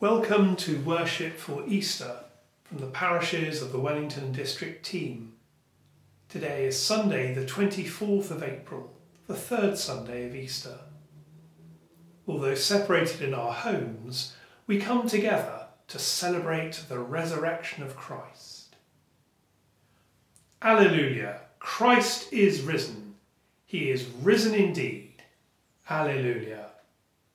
Welcome to worship for Easter from the parishes of the Wellington District team. Today is Sunday, the 24th of April, the third Sunday of Easter. Although separated in our homes, we come together to celebrate the resurrection of Christ. Alleluia! Christ is risen. He is risen indeed. Alleluia.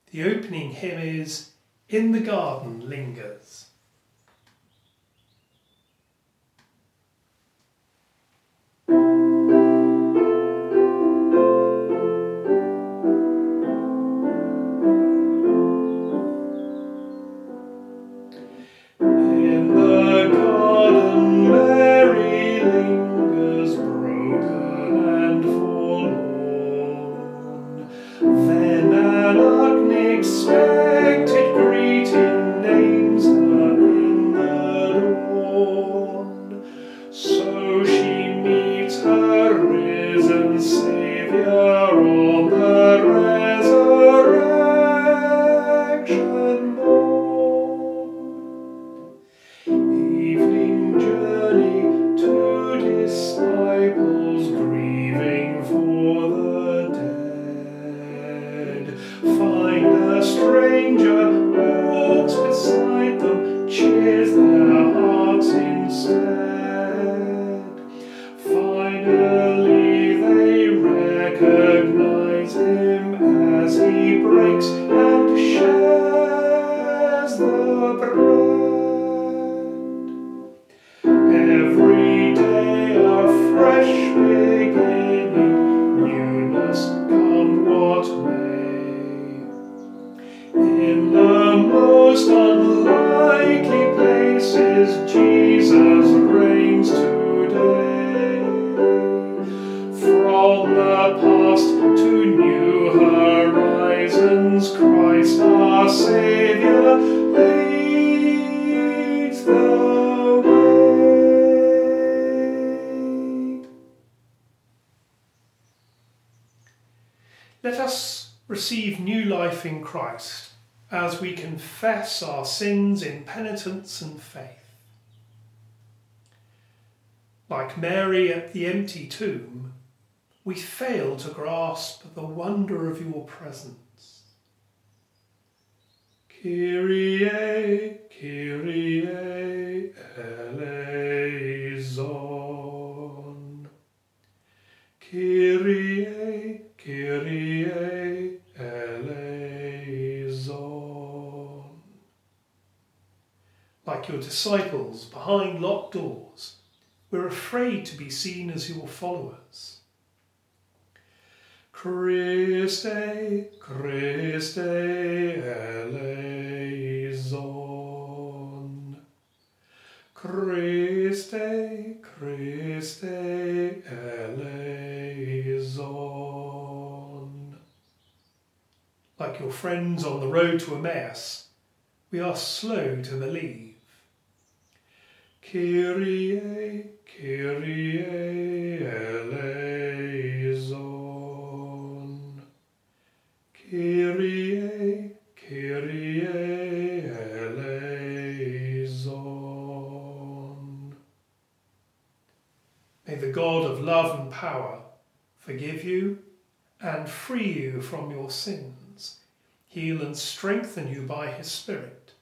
The opening hymn is In the Garden Lingers. you. Let us receive new life in Christ as we confess our sins in penitence and faith. Like Mary at the empty tomb, we fail to grasp the wonder of your presence. Kyrie, Kyrie eleison. Kyrie, Kyrie eleison. Like your disciples behind locked doors, we're afraid to be seen as your followers. Christe, Christe eleison. Christe, Christe eleison. Like your friends on the road to Emmaus, we are slow to believe. Kyrie, Kyrie God of love and power forgive you and free you from your sins, heal and strengthen you by his Spirit,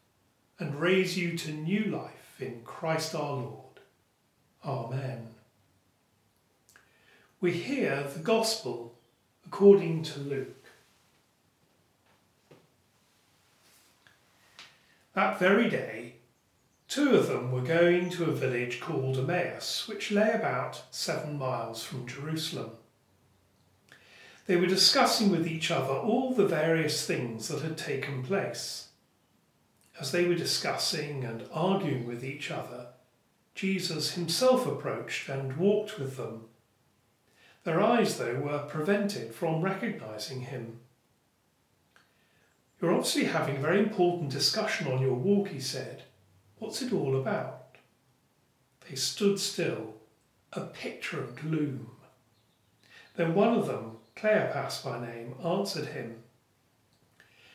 and raise you to new life in Christ our Lord. Amen. We hear the Gospel according to Luke. That very day, two of them were going to a village called Emmaus, which lay about seven miles from Jerusalem. They were discussing with each other all the various things that had taken place. As they were discussing and arguing with each other, Jesus himself approached and walked with them. Their eyes, though, were prevented from recognizing him. You're obviously having a very important discussion on your walk, he said. What's it all about? They stood still, a picture of gloom. Then one of them, Cleopas by name, answered him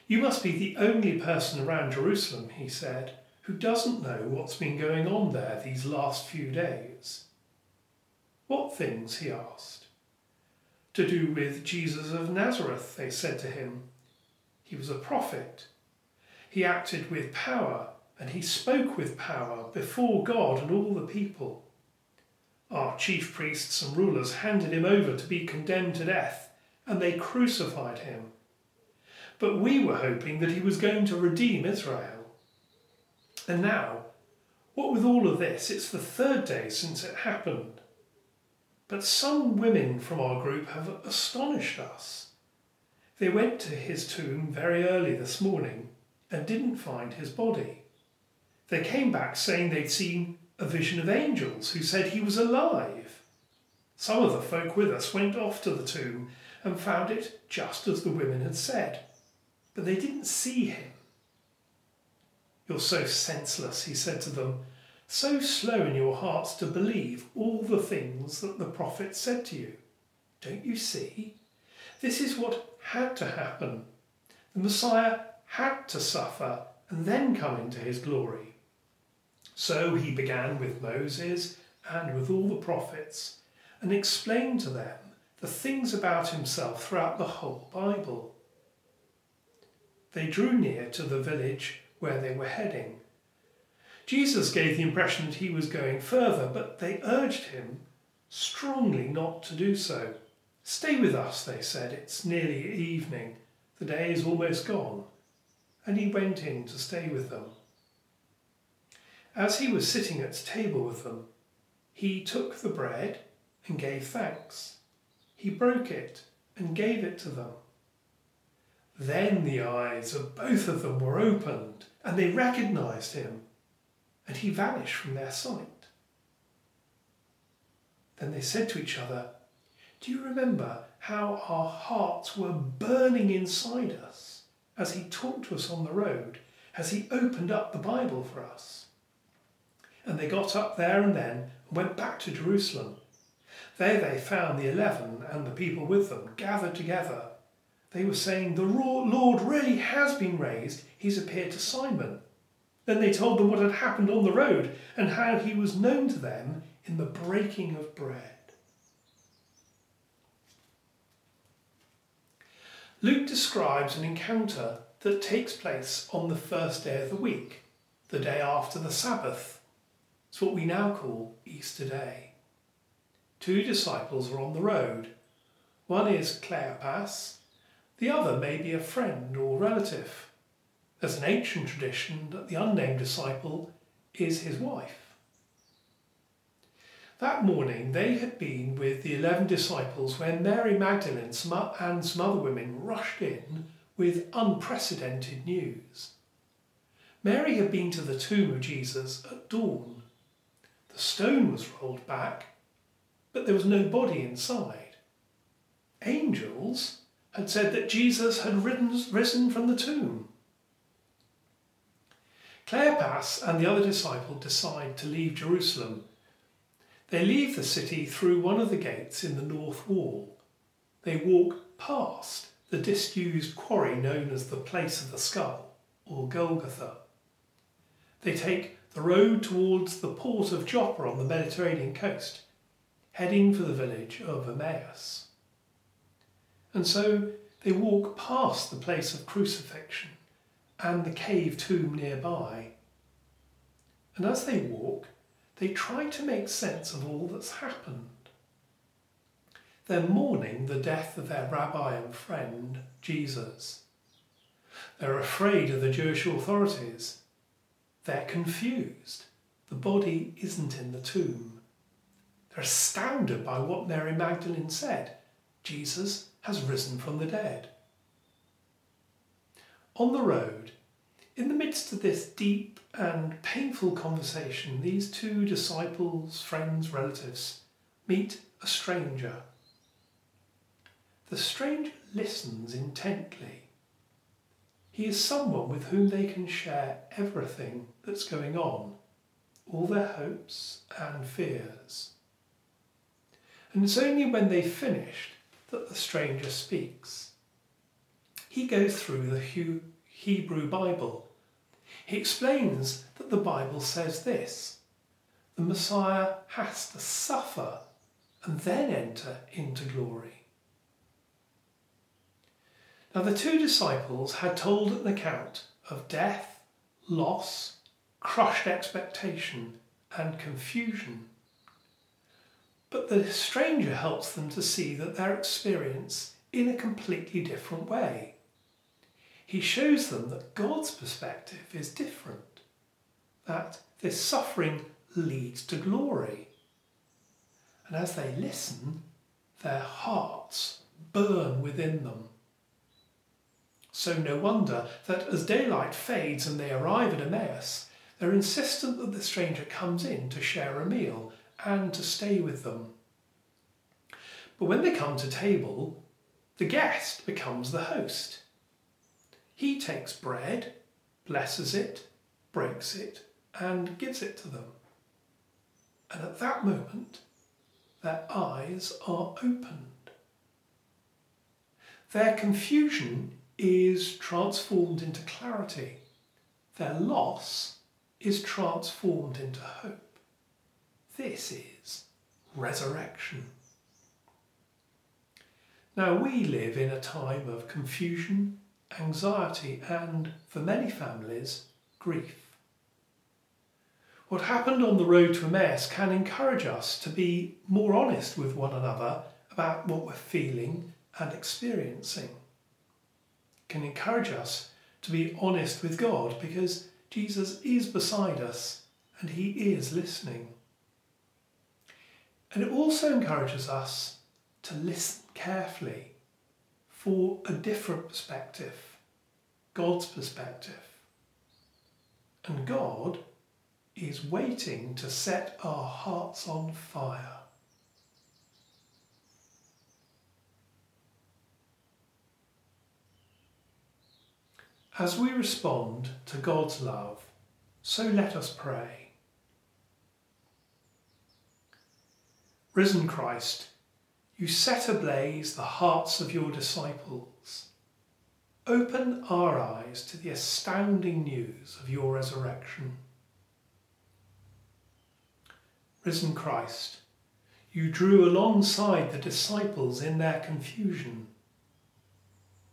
You must be the only person around Jerusalem, he said, who doesn't know what's been going on there these last few days. What things? he asked. To do with Jesus of Nazareth, they said to him. He was a prophet. He acted with power and he spoke with power before God and all the people. Our chief priests and rulers handed him over to be condemned to death, and they crucified him. But we were hoping that he was going to redeem Israel. And now, what with all of this, it's the third day since it happened. But some women from our group have astonished us. They went to his tomb very early this morning and didn't find his body. They came back saying they'd seen a vision of angels who said he was alive. Some of the folk with us went off to the tomb and found it just as the women had said, but they didn't see him. You're so senseless, he said to them, so slow in your hearts to believe all the things that the prophet said to you. Don't you see? This is what had to happen. The Messiah had to suffer and then come into his glory. So he began with Moses and with all the prophets and explained to them the things about himself throughout the whole Bible. They drew near to the village where they were heading. Jesus gave the impression that he was going further, but they urged him strongly not to do so. Stay with us, they said. It's nearly evening. The day is almost gone. And he went in to stay with them. As he was sitting at table with them, he took the bread and gave thanks. He broke it and gave it to them. Then the eyes of both of them were opened, and they recognized him, and he vanished from their sight. Then they said to each other, Do you remember how our hearts were burning inside us as he talked to us on the road, as he opened up the Bible for us? And they got up there and then and went back to Jerusalem. There they found the eleven and the people with them gathered together they were saying, The Lord really has been raised. He's appeared to Simon. Then they told them what had happened on the road and how he was known to them in the breaking of bread. Luke describes an encounter that takes place on the first day of the week, the day after the Sabbath. It's what we now call Easter Day. Two disciples are on the road. One is Cleopas, the other may be a friend or relative. There's an ancient tradition that the unnamed disciple is his wife. That morning they had been with the eleven disciples when Mary Magdalene and some other women rushed in with unprecedented news. Mary had been to the tomb of Jesus at dawn. The stone was rolled back, but there was no body inside. Angels had said that Jesus had risen from the tomb. Cleopas and the other disciple decide to leave Jerusalem. They leave the city through one of the gates in the north wall. They walk past the disused quarry known as the Place of the Skull, or Golgotha. They take the road towards the port of Joppa on the Mediterranean coast, heading for the village of Emmaus. And so they walk past the place of crucifixion and the cave tomb nearby. And as they walk, they try to make sense of all that's happened. They're mourning the death of their rabbi and friend, Jesus. They're afraid of the Jewish authorities. They're confused. The body isn't in the tomb. They're astounded by what Mary Magdalene said. Jesus has risen from the dead. On the road, in the midst of this deep and painful conversation, these two disciples, friends, relatives meet a stranger. The stranger listens intently. He is someone with whom they can share everything that's going on, all their hopes and fears. And it's only when they've finished that the stranger speaks. He goes through the Hebrew Bible. He explains that the Bible says this the Messiah has to suffer and then enter into glory. Now, the two disciples had told an account of death, loss, crushed expectation, and confusion. But the stranger helps them to see that their experience in a completely different way. He shows them that God's perspective is different, that this suffering leads to glory. And as they listen, their hearts burn within them. So no wonder that as daylight fades and they arrive at Emmaus, they're insistent that the stranger comes in to share a meal and to stay with them. But when they come to table, the guest becomes the host. He takes bread, blesses it, breaks it, and gives it to them. And at that moment, their eyes are opened. Their confusion is transformed into clarity. Their loss is transformed into hope. This is resurrection. Now, we live in a time of confusion, anxiety, and, for many families, grief. What happened on the road to Emmaus can encourage us to be more honest with one another about what we're feeling and experiencing. It can encourage us to be honest with God because Jesus is beside us and he is listening. And it also encourages us to listen carefully for a different perspective, God's perspective. And God is waiting to set our hearts on fire. As we respond to God's love, so let us pray. Risen Christ, you set ablaze the hearts of your disciples. Open our eyes to the astounding news of your resurrection. Risen Christ, you drew alongside the disciples in their confusion.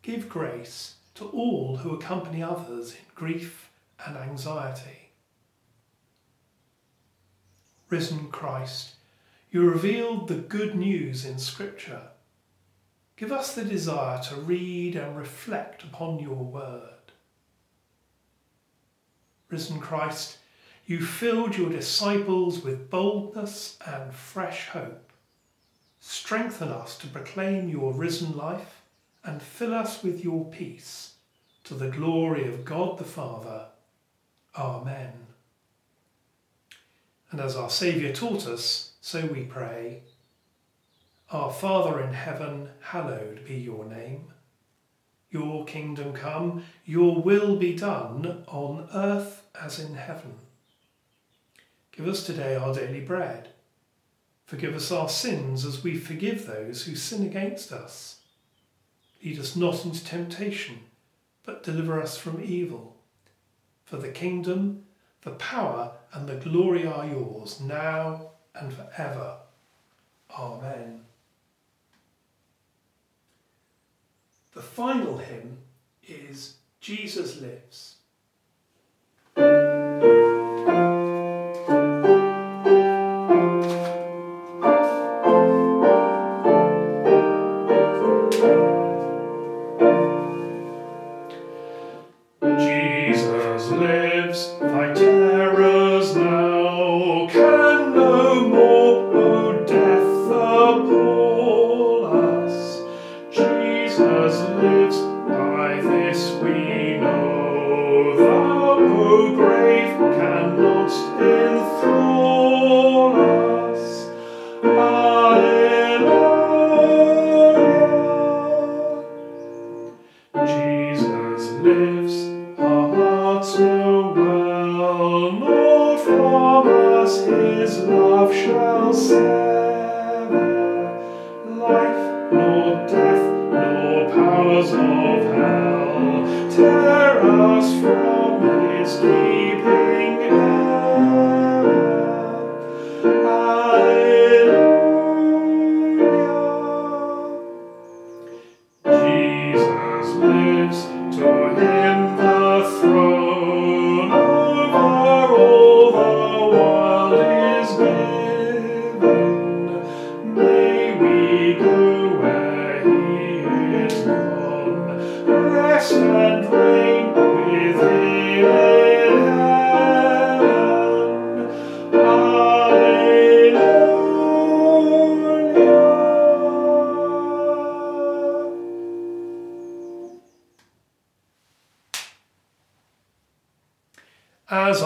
Give grace to all who accompany others in grief and anxiety. Risen Christ, you revealed the good news in Scripture. Give us the desire to read and reflect upon your word. Risen Christ, you filled your disciples with boldness and fresh hope. Strengthen us to proclaim your risen life and fill us with your peace, to the glory of God the Father. Amen. And as our Saviour taught us, so we pray. Our Father in heaven, hallowed be your name. Your kingdom come, your will be done on earth as in heaven. Give us today our daily bread. Forgive us our sins as we forgive those who sin against us Lead us not into temptation, but deliver us from evil. For the kingdom, the power, and the glory are yours, now and forever. Amen. The final hymn is Jesus Lives. Life, nor death, nor powers of hell tear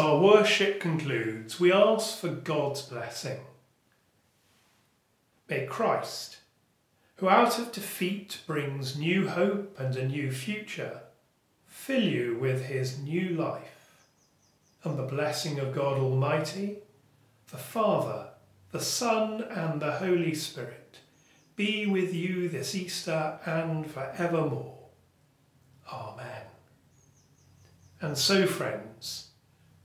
our worship concludes, we ask for God's blessing. May Christ, who out of defeat brings new hope and a new future, fill you with his new life. And the blessing of God Almighty, the Father, the Son, and the Holy Spirit be with you this Easter and forevermore. Amen. And so, friends,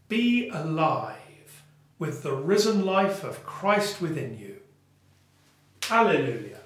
be alive with the risen life of Christ within you. Hallelujah.